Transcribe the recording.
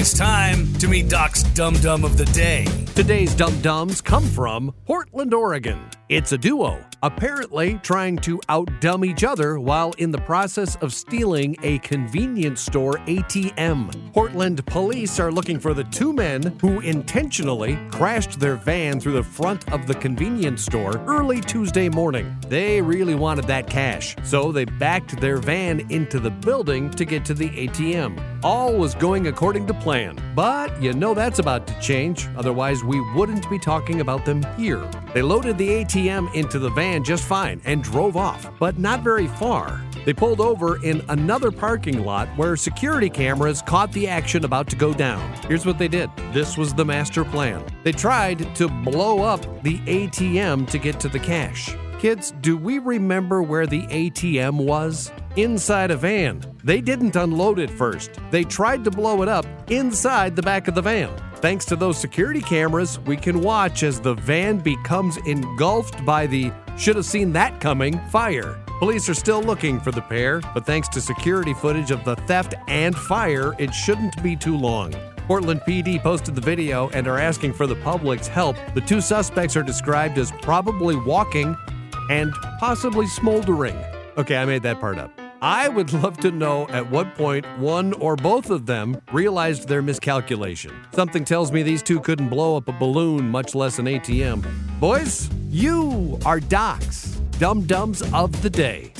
It's time to meet Doc's Dum Dum of the Day. Today's Dum Dums come from Portland, Oregon. It's a duo, apparently trying to outdum each other while in the process of stealing a convenience store ATM. Portland police are looking for the two men who intentionally crashed their van through the front of the convenience store early Tuesday morning. They really wanted that cash, so they backed their van into the building to get to the ATM. All was going according to plan, but you know that's about to change, otherwise, we wouldn't be talking about them here. They loaded the ATM into the van just fine and drove off, but not very far. They pulled over in another parking lot where security cameras caught the action about to go down. Here's what they did this was the master plan. They tried to blow up the ATM to get to the cash. Kids, do we remember where the ATM was? Inside a van. They didn't unload it first. They tried to blow it up inside the back of the van. Thanks to those security cameras, we can watch as the van becomes engulfed by the should have seen that coming fire. Police are still looking for the pair, but thanks to security footage of the theft and fire, it shouldn't be too long. Portland PD posted the video and are asking for the public's help. The two suspects are described as probably walking and possibly smoldering. Okay, I made that part up. I would love to know at what point one or both of them realized their miscalculation. Something tells me these two couldn't blow up a balloon, much less an ATM. Boys, you are docs, dum dums of the day.